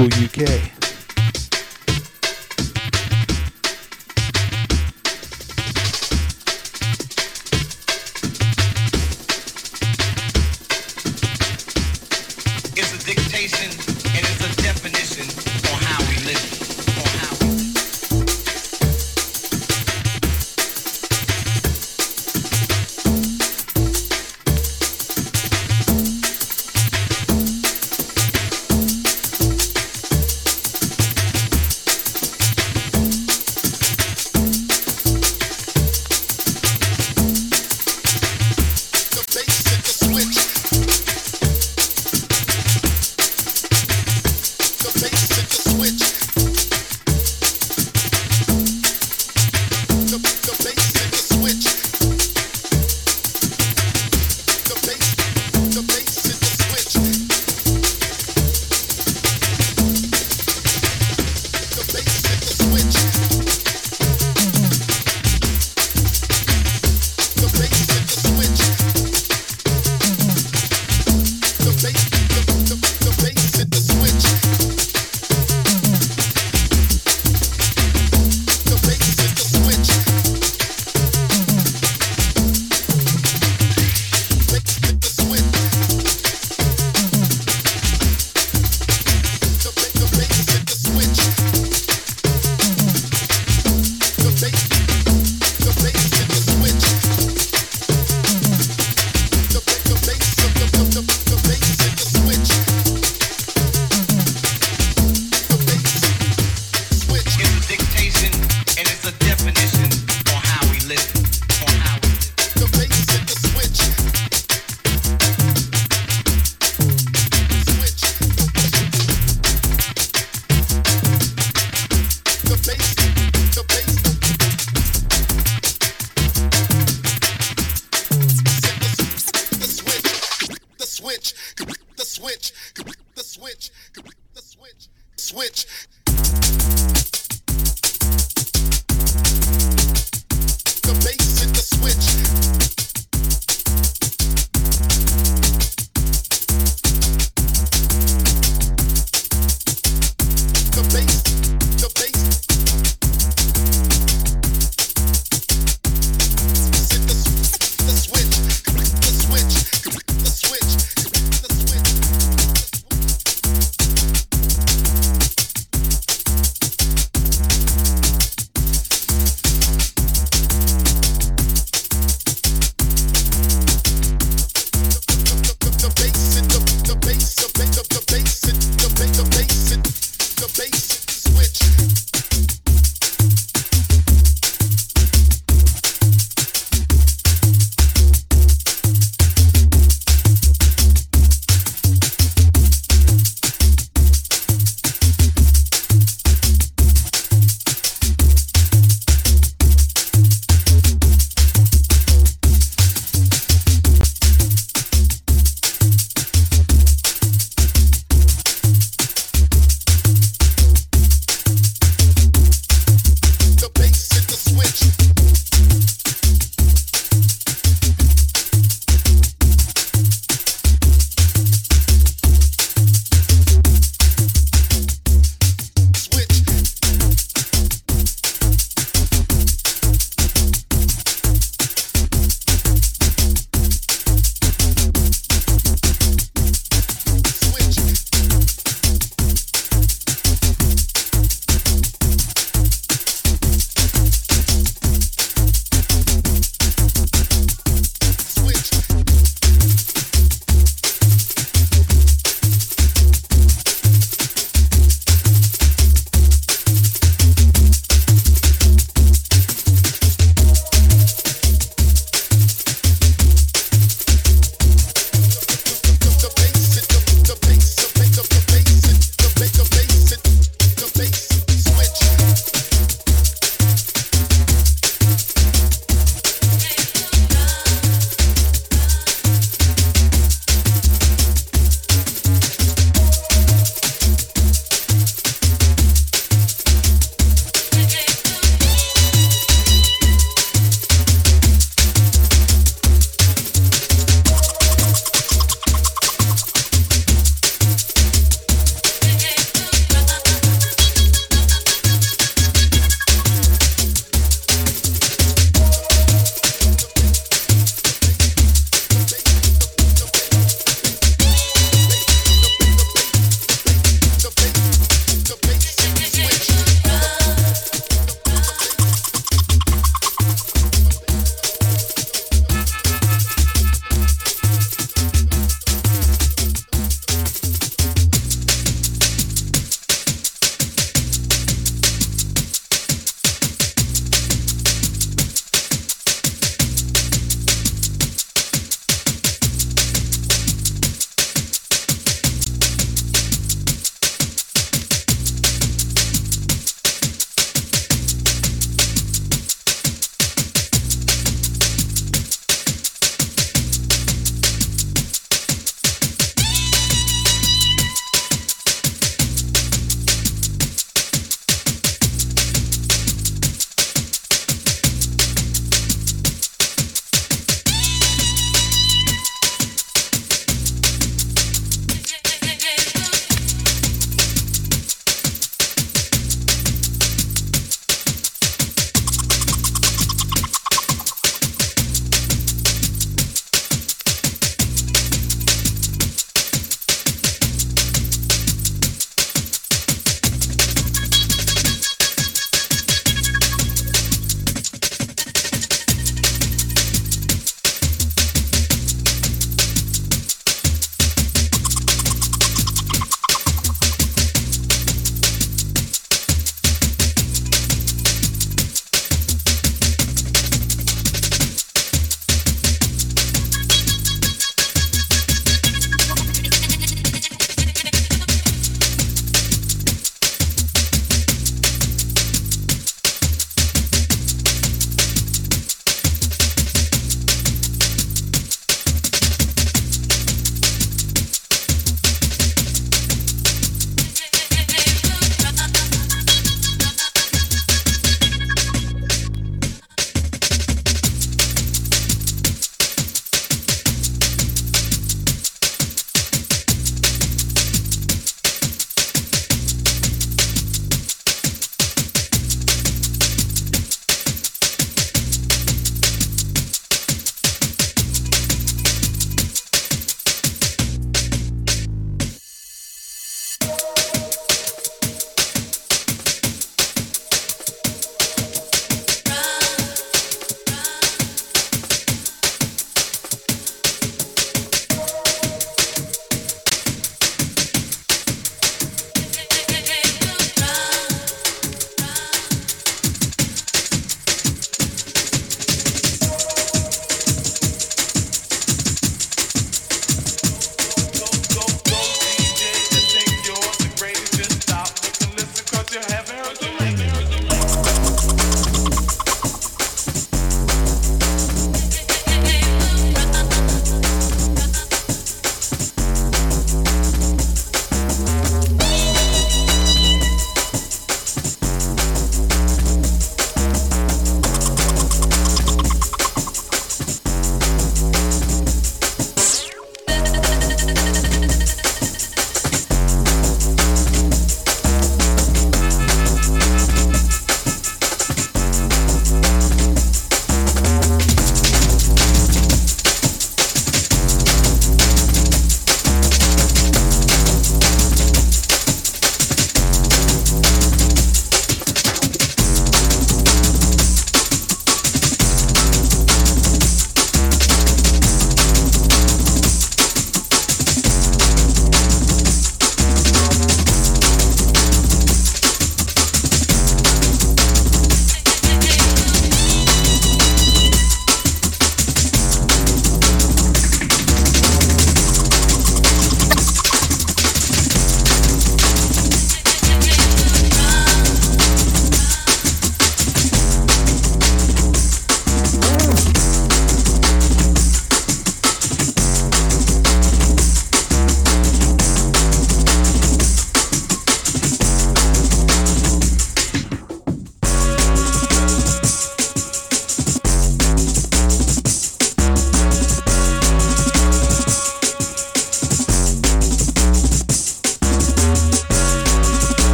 School UK.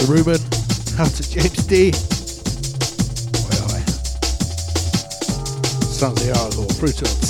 To Ruben. Out to James D. Oi, oi. Santiago, Brutal 10.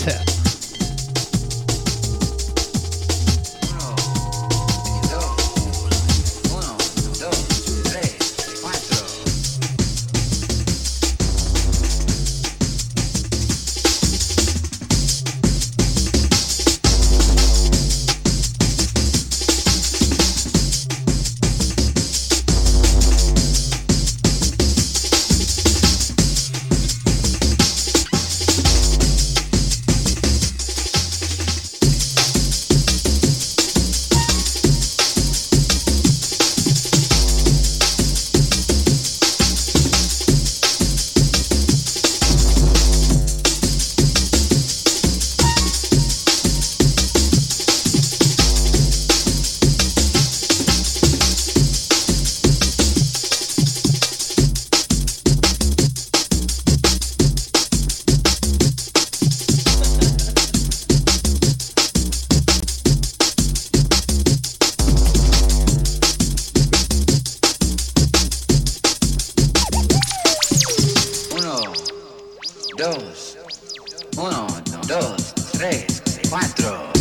dos, uno, dos, tres, cuatro.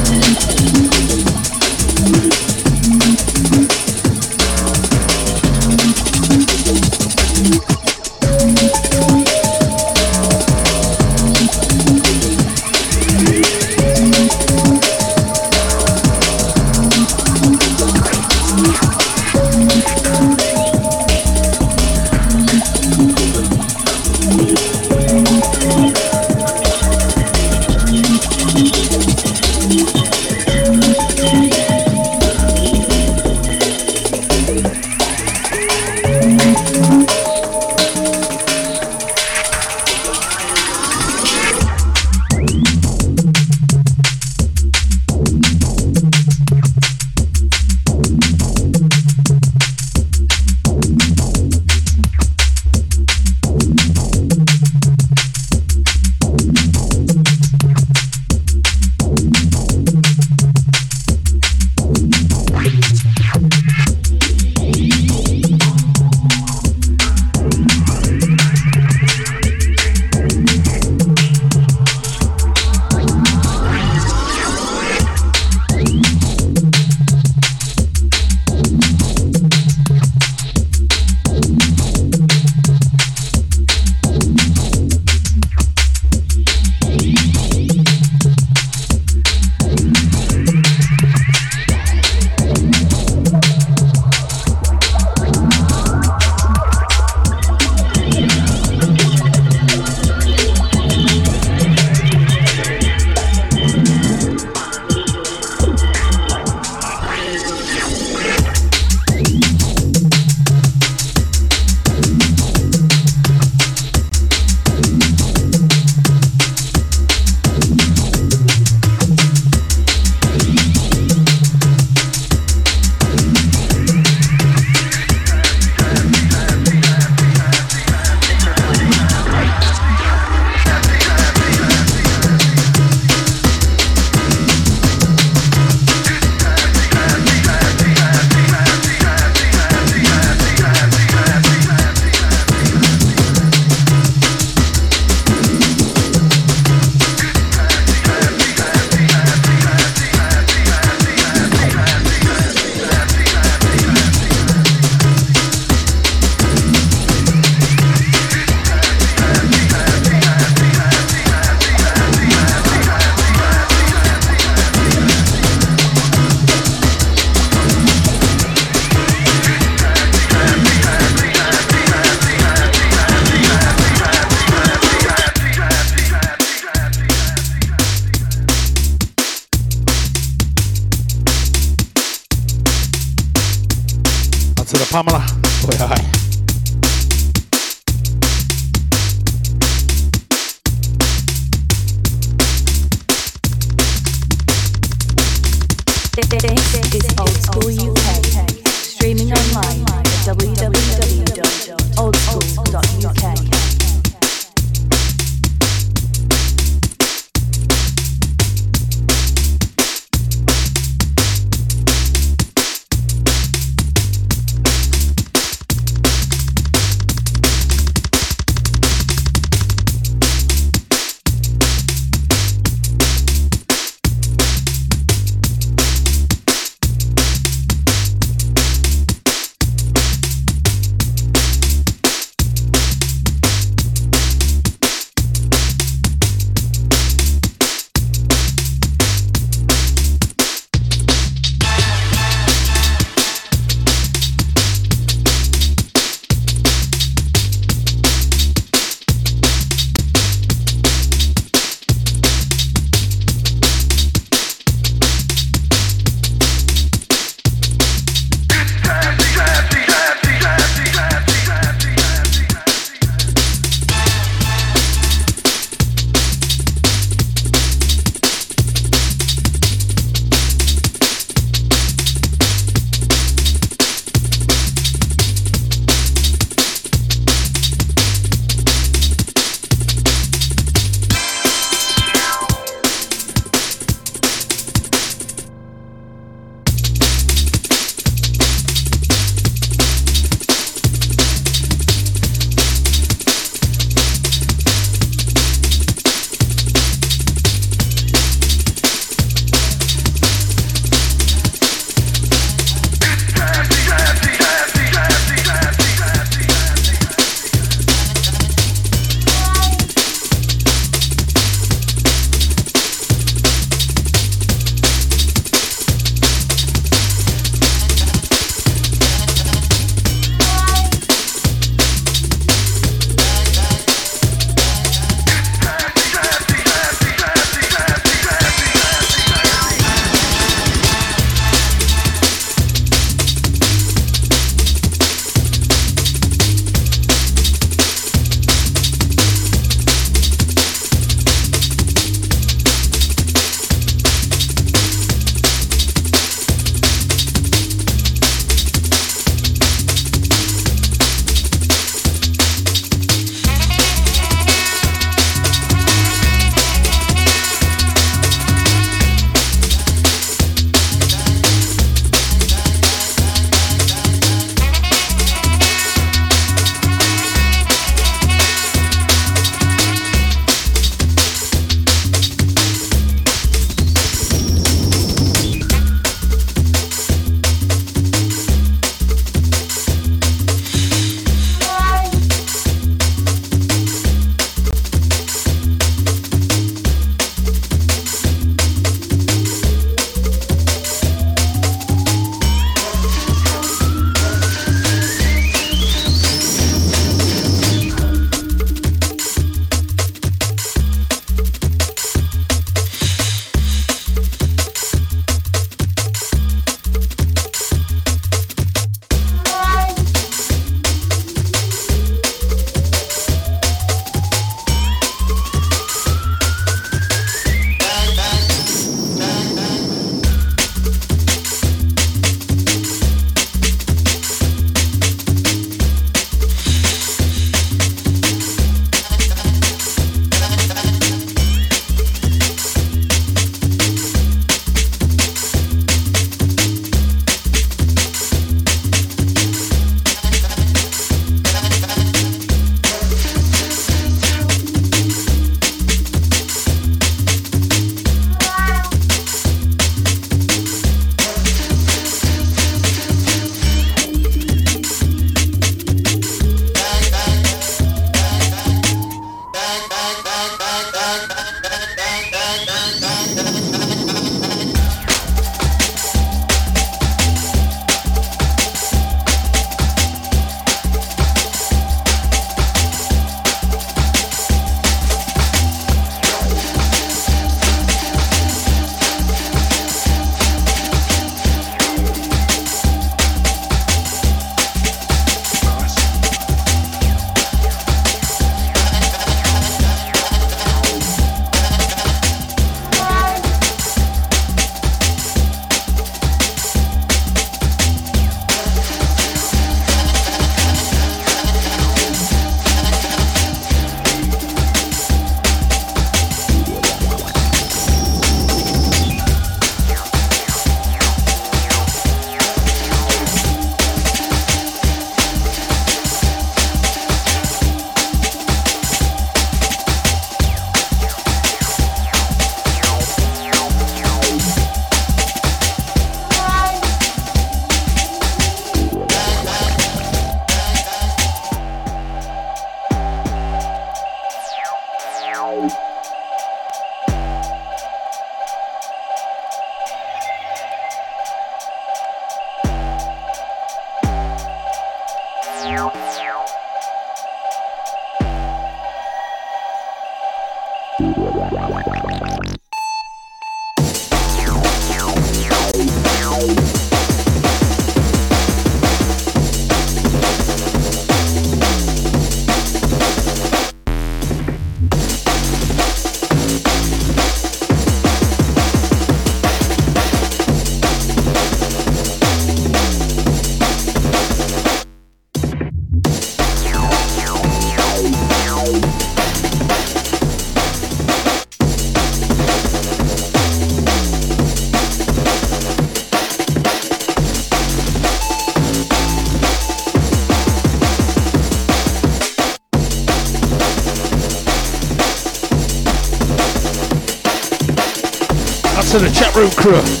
The chat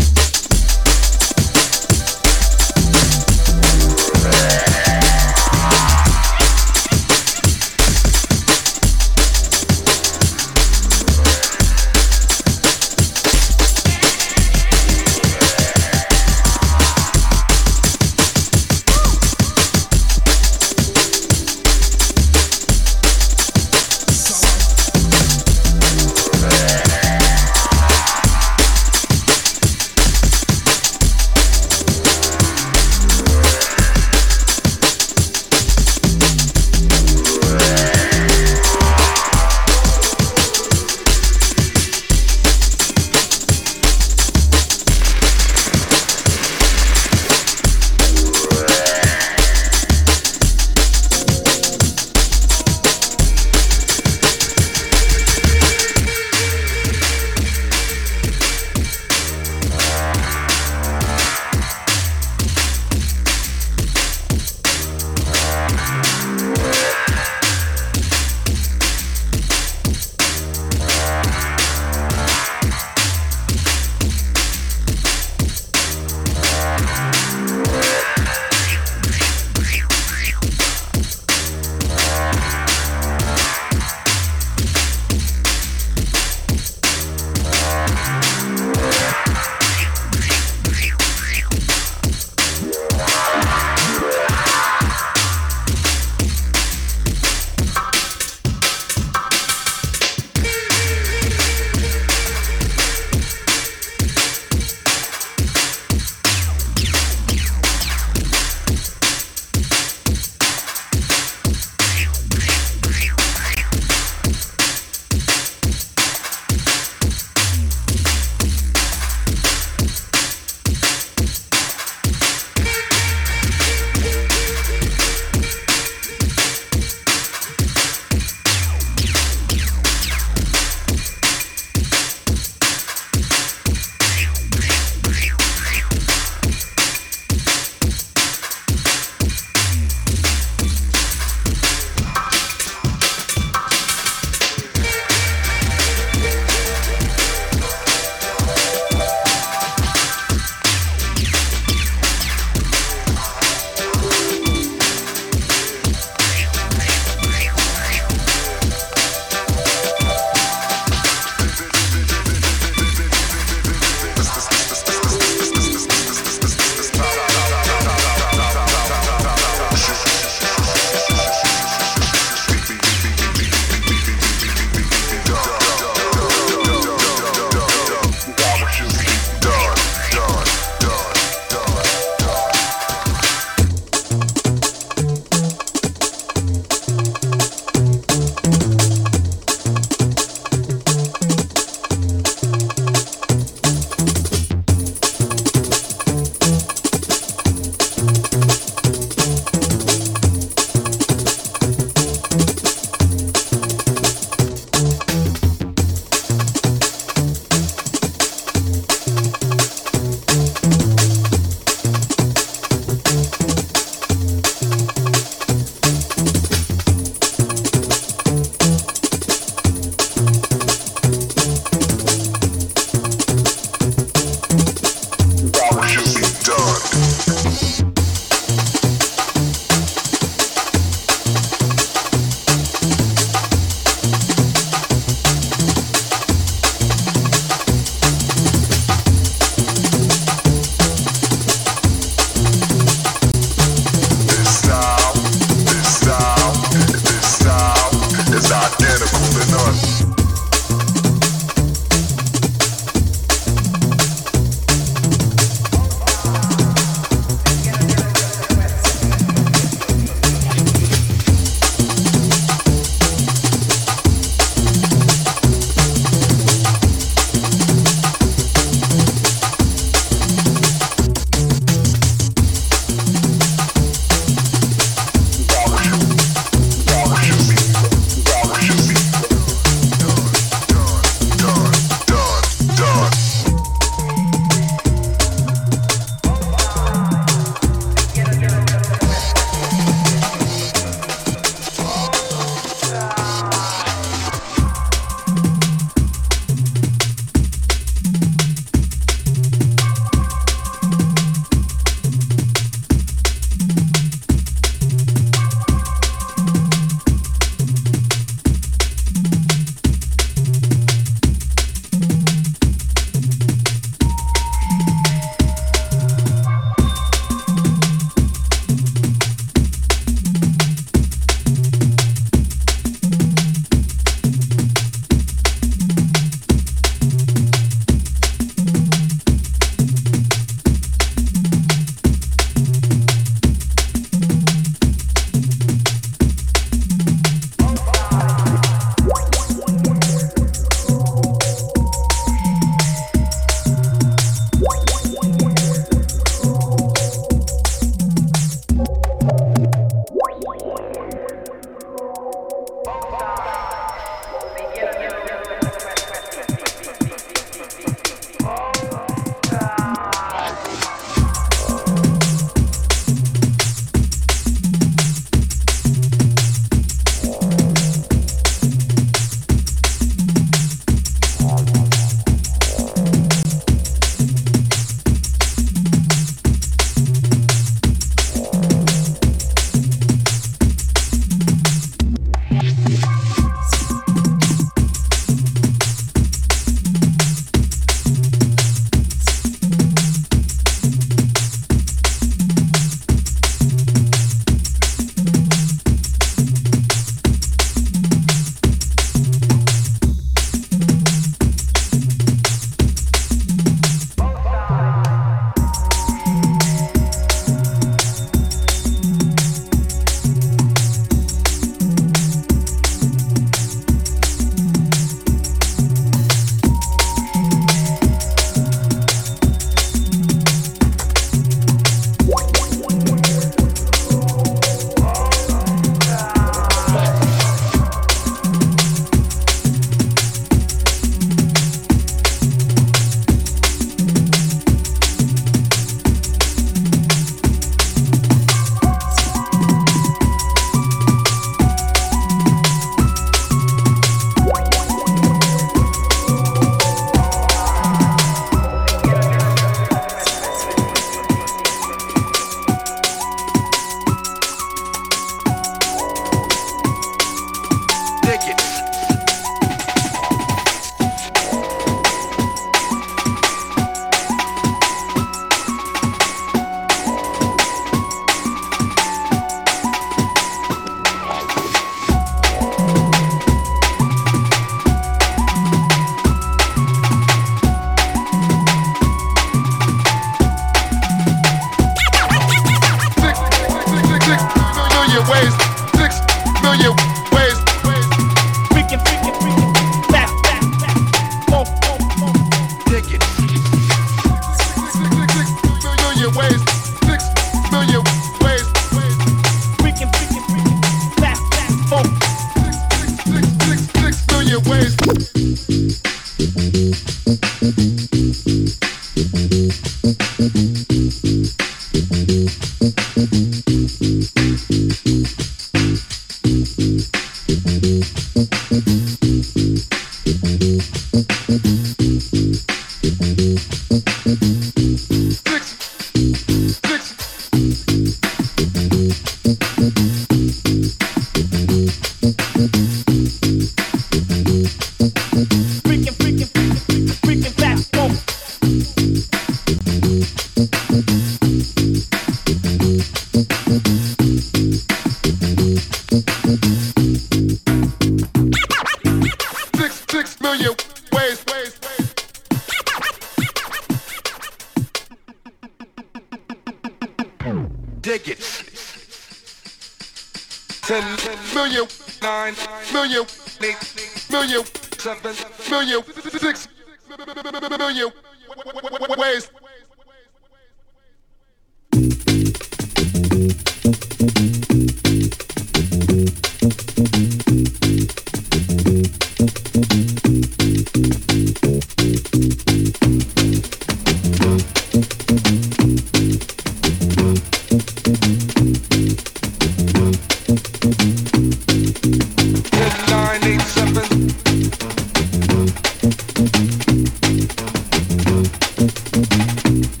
Ten,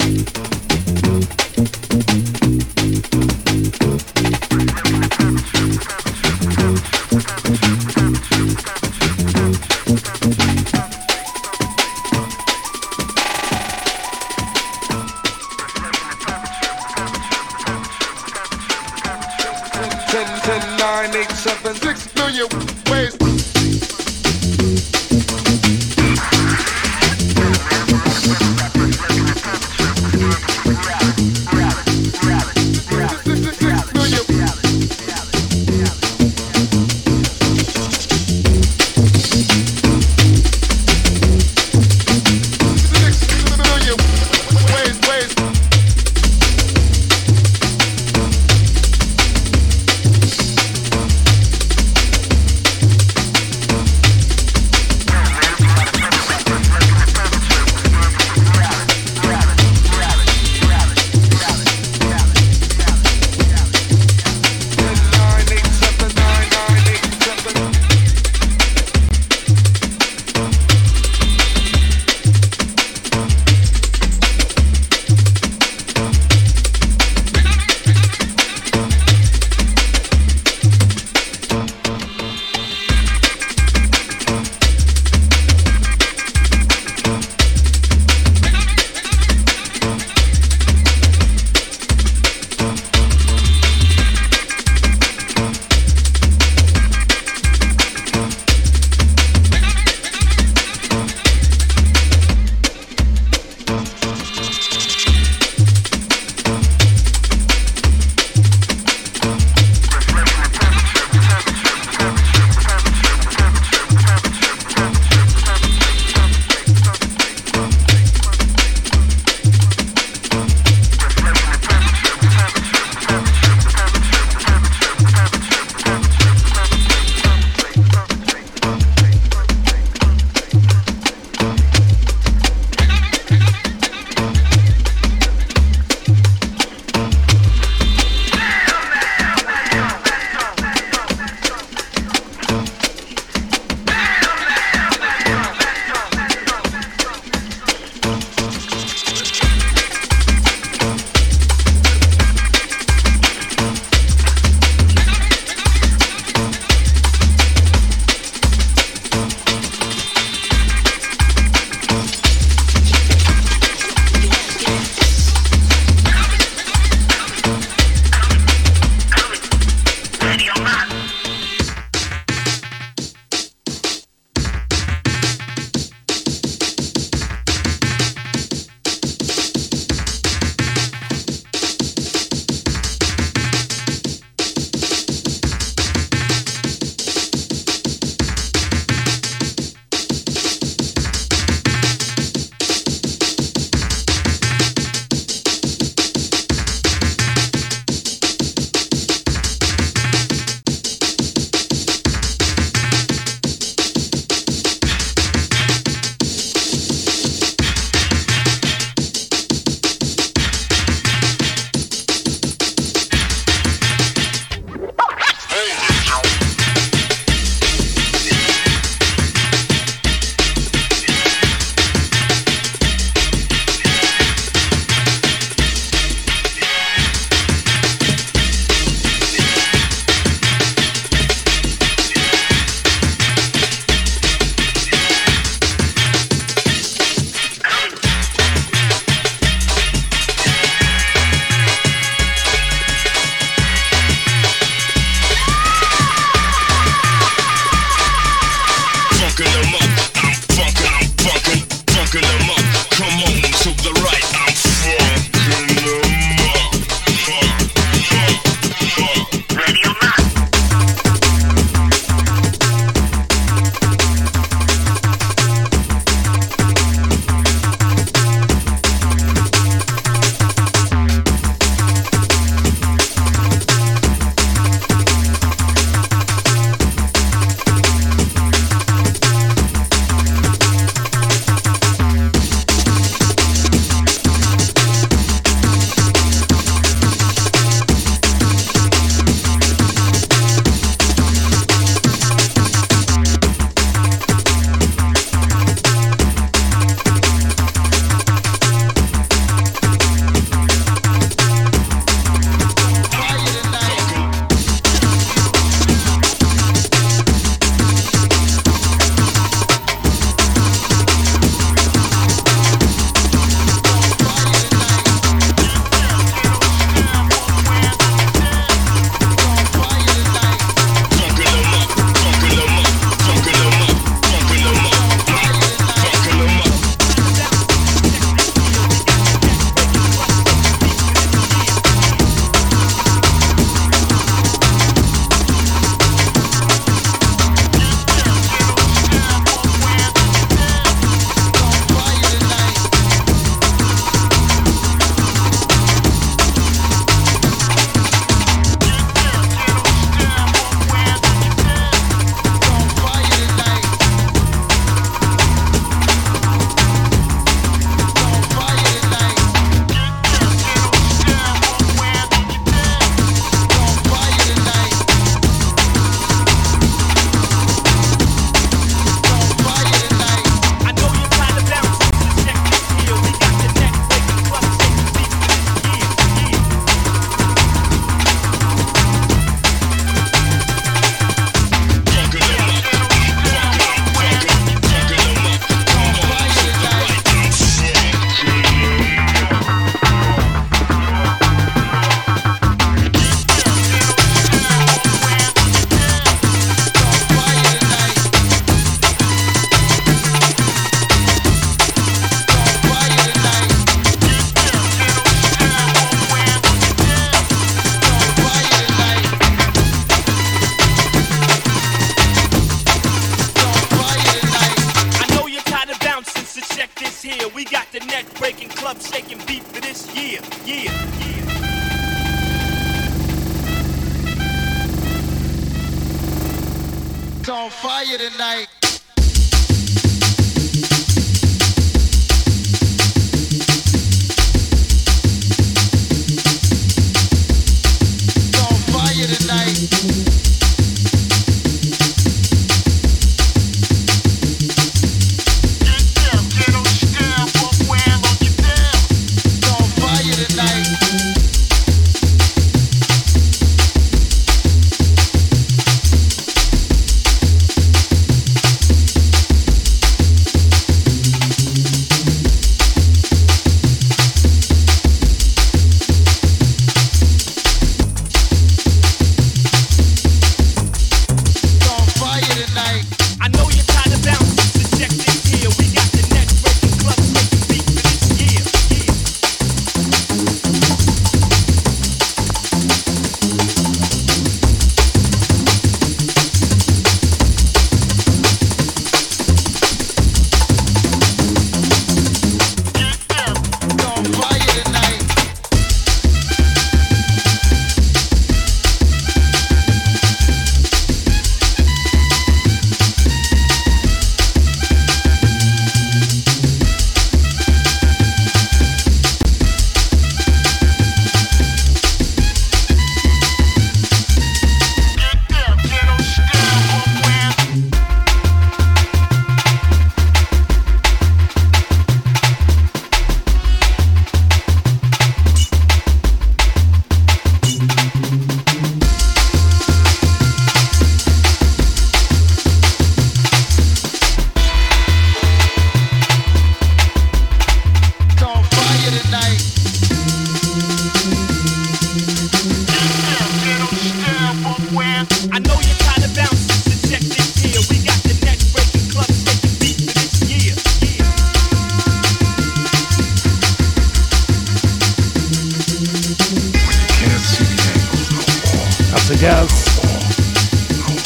Girls.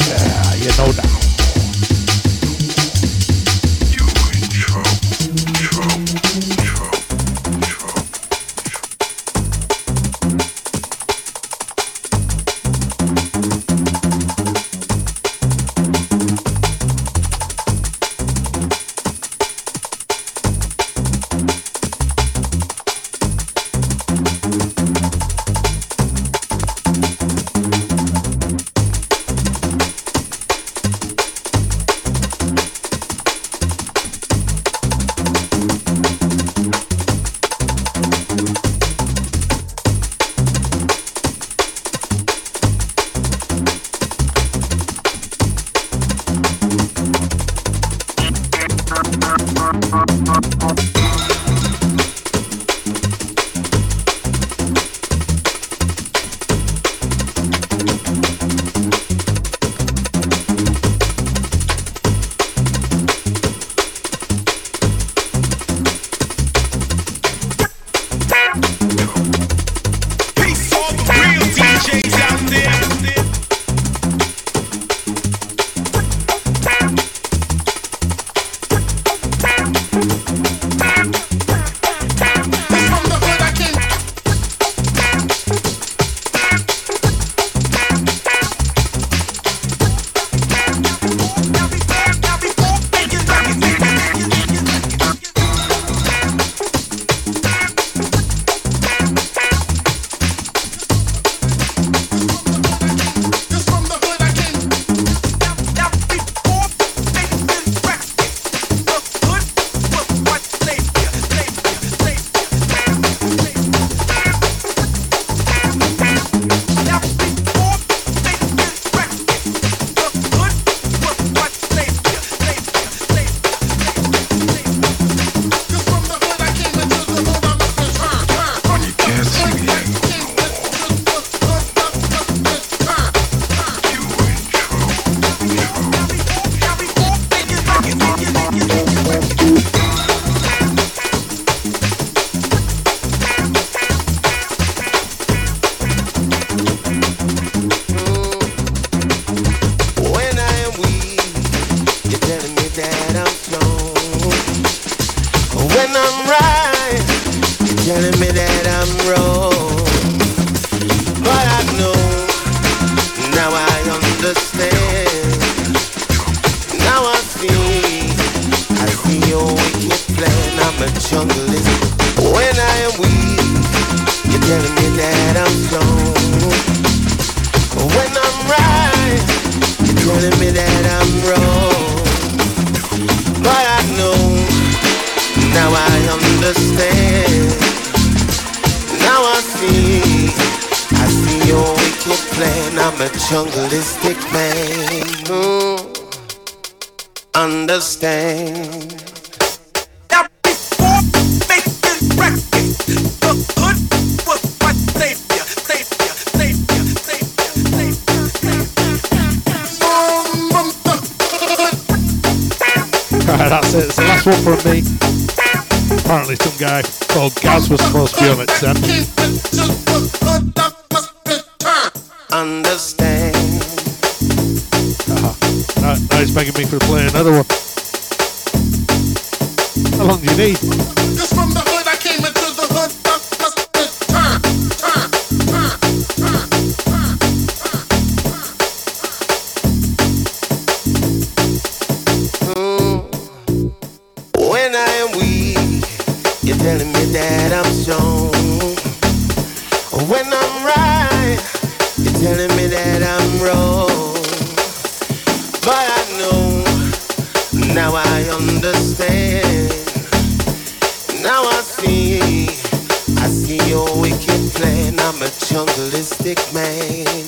Yeah, you know that.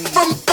From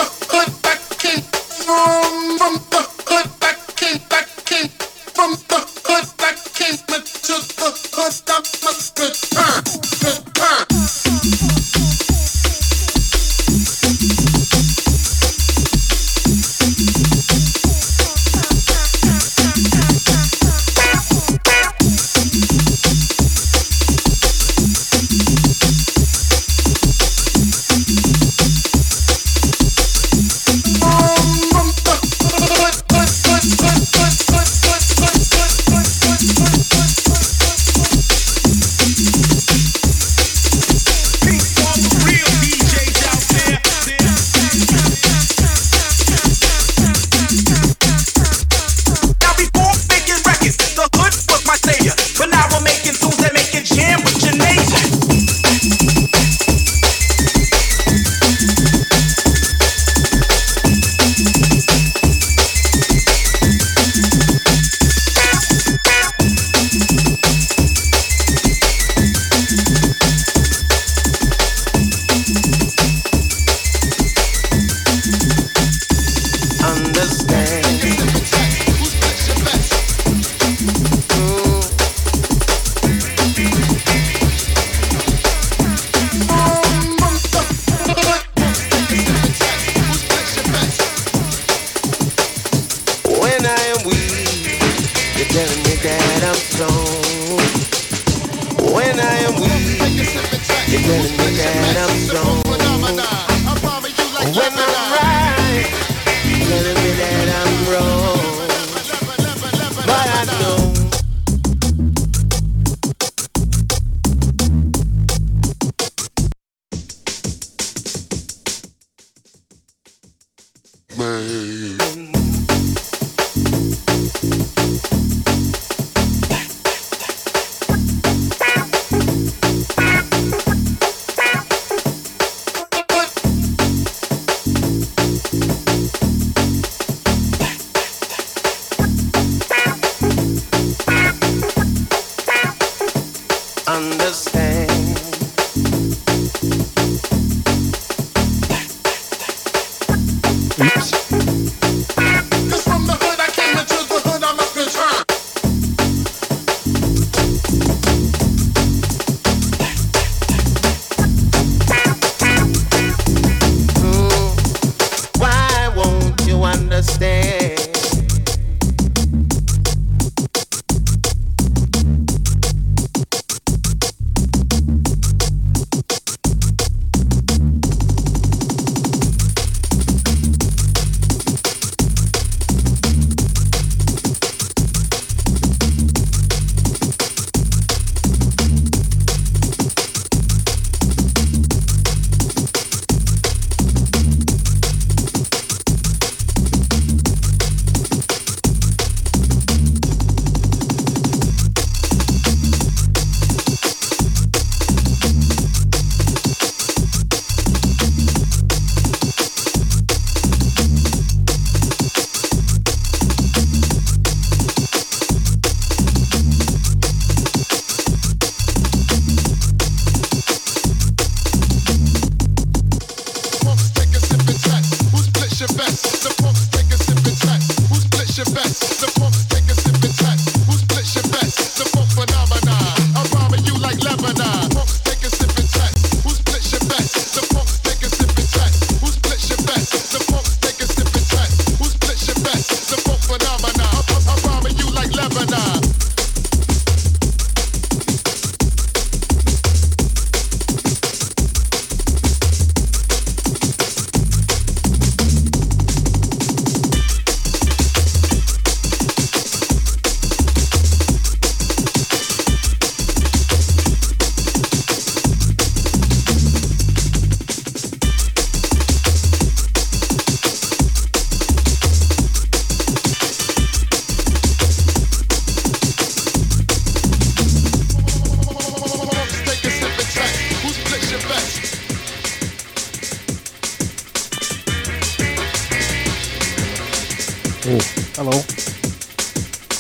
hello.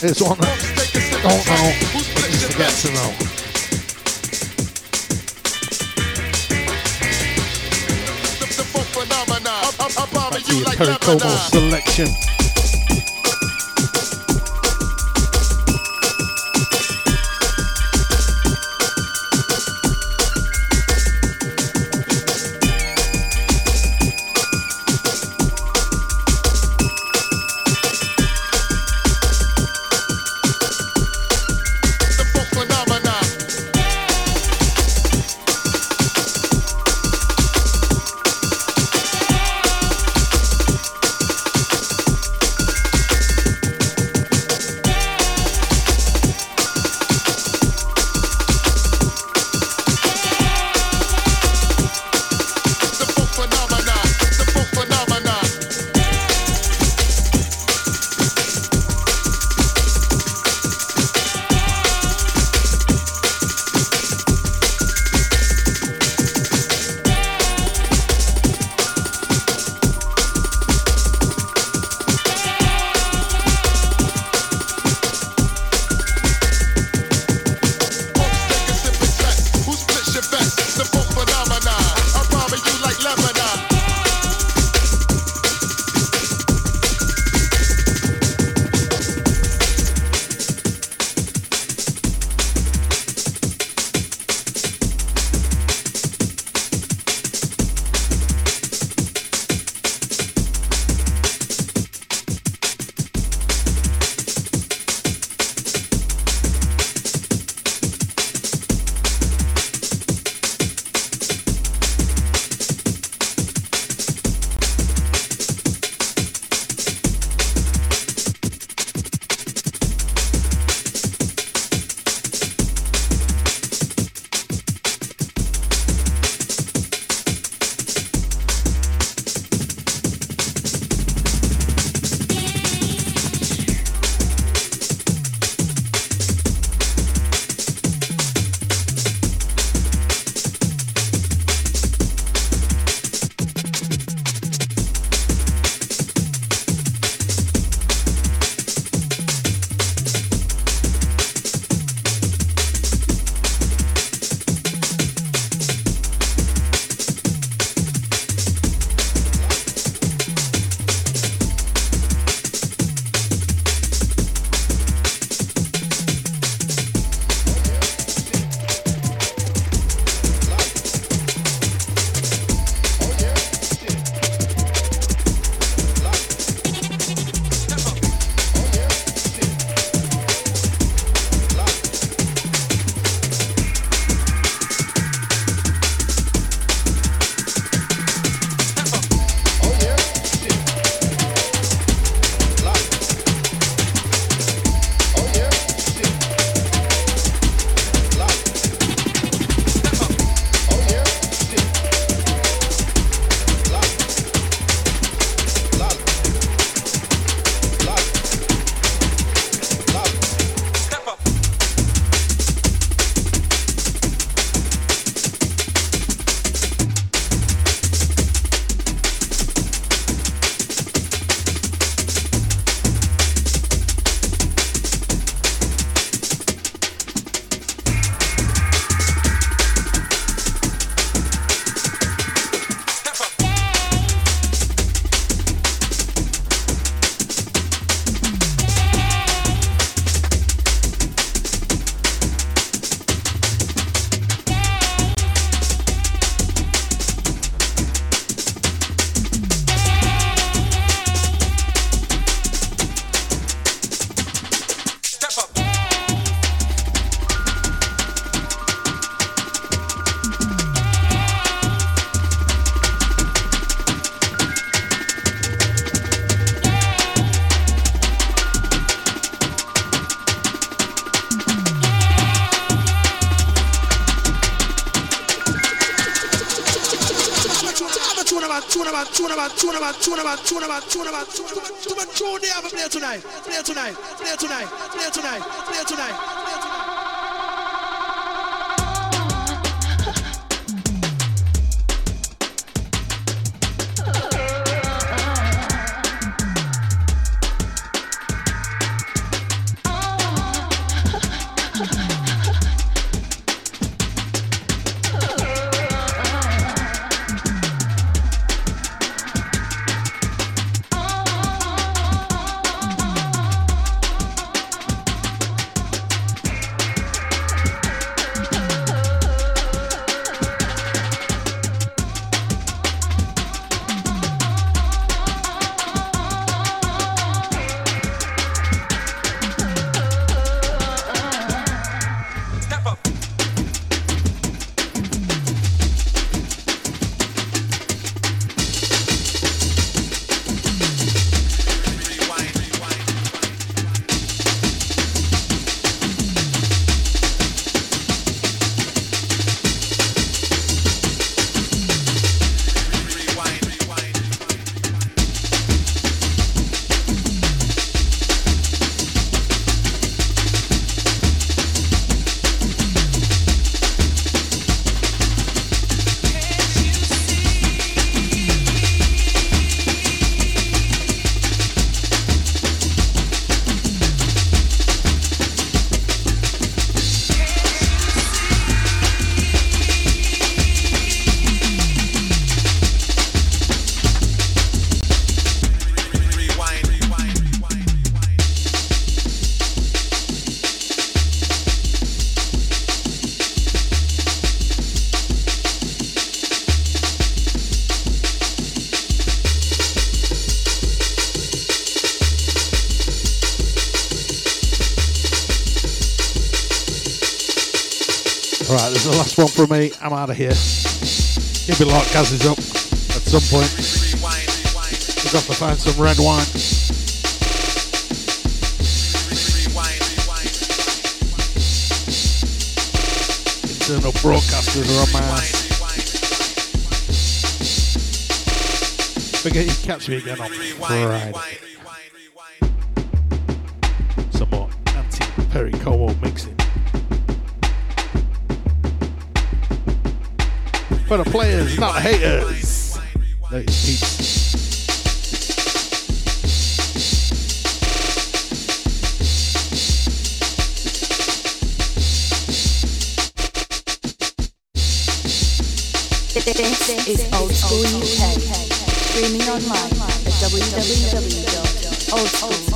It's on. don't know, but needs to get to know. Selection. Tune about, tune about, tune about, tune about, tune about, tune they have a play tonight, play tonight, play tonight, play tonight, play tonight. Right, from me. I'm out of here. Give me like Gaz is up at some point. We've got to find some red wine. Internal broadcasters are on my ass. Forget you catch me again on Friday. Some more anti Perry Como For the players, not haters. Ladies, peeps. This is Old School UK. Streaming online at www.oldschool.uk.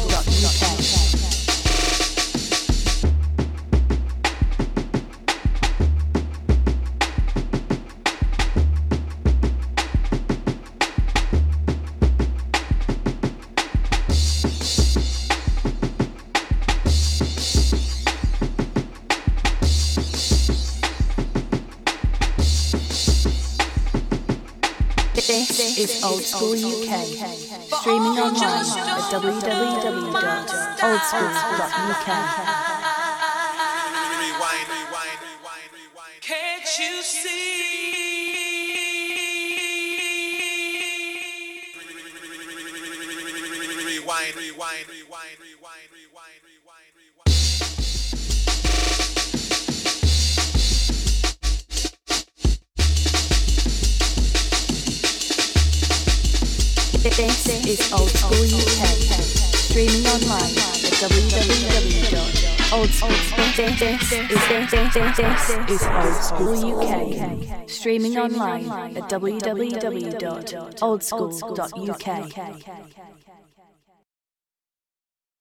School UK. Streaming online at www.oldschool.uk. is Old School UK. Streaming online at www.oldschool.uk.